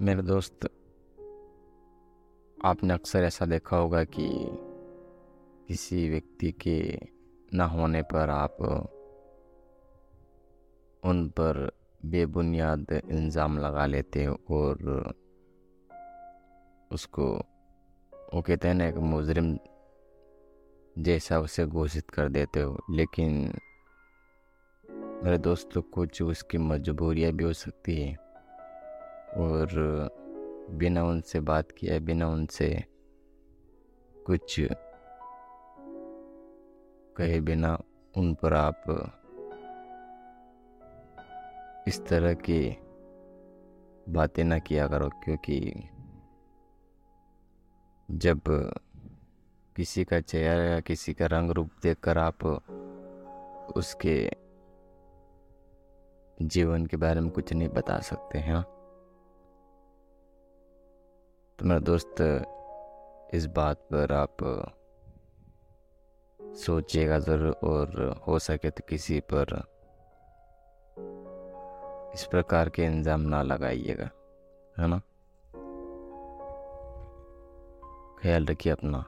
मेरे दोस्त, आपने अक्सर ऐसा देखा होगा कि किसी व्यक्ति के न होने पर आप उन पर बेबुनियाद इल्ज़ाम लगा लेते हो और उसको, वो कहते हैं ना, एक मुजरिम जैसा उसे घोषित कर देते हो। लेकिन मेरे दोस्तों, कुछ उसकी मजबूरियाँ भी हो सकती है। और बिना उनसे बात किए बिना उनसे कुछ कहे बिना उन पर आप इस तरह की बातें ना किया करो, क्योंकि जब किसी का चेहरा या किसी का रंग रूप देखकर आप उसके जीवन के बारे में कुछ नहीं बता सकते हैं हाँ? तो मेरा दोस्त, इस बात पर आप, सोचिएगा ज़रूर और हो सके तो किसी पर इस प्रकार के इंजाम ना लगाइएगा, है ना? ख्याल रखिए अपना।